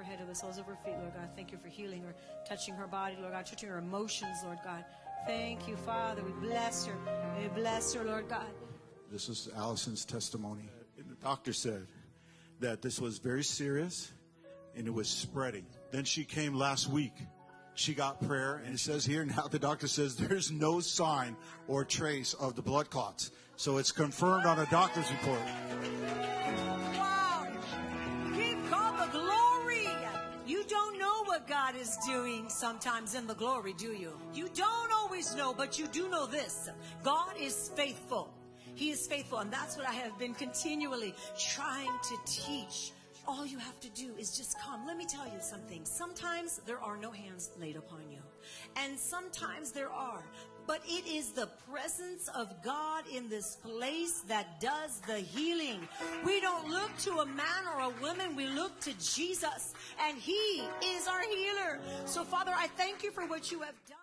her head to the soles of her feet, Lord God. Thank you for healing her, touching her body, Lord God, touching her emotions, Lord God. Thank you, Father. We bless her. We bless her, Lord God. This is Allison's testimony. The doctor said that this was very serious and it was spreading. Then she came last week. She got prayer, and it says here now the doctor says there's no sign or trace of the blood clots. So it's confirmed on a doctor's report. God is doing sometimes in the glory, do you? You don't always know, but you do know this. God is faithful. He is faithful, and that's what I have been continually trying to teach. All you have to do is just come. Let me tell you something. Sometimes there are no hands laid upon you, and sometimes there are. But it is the presence of God in this place that does the healing. We don't look to a man or a woman, we look to Jesus, and He is our healer. So, Father, I thank you for what you have done.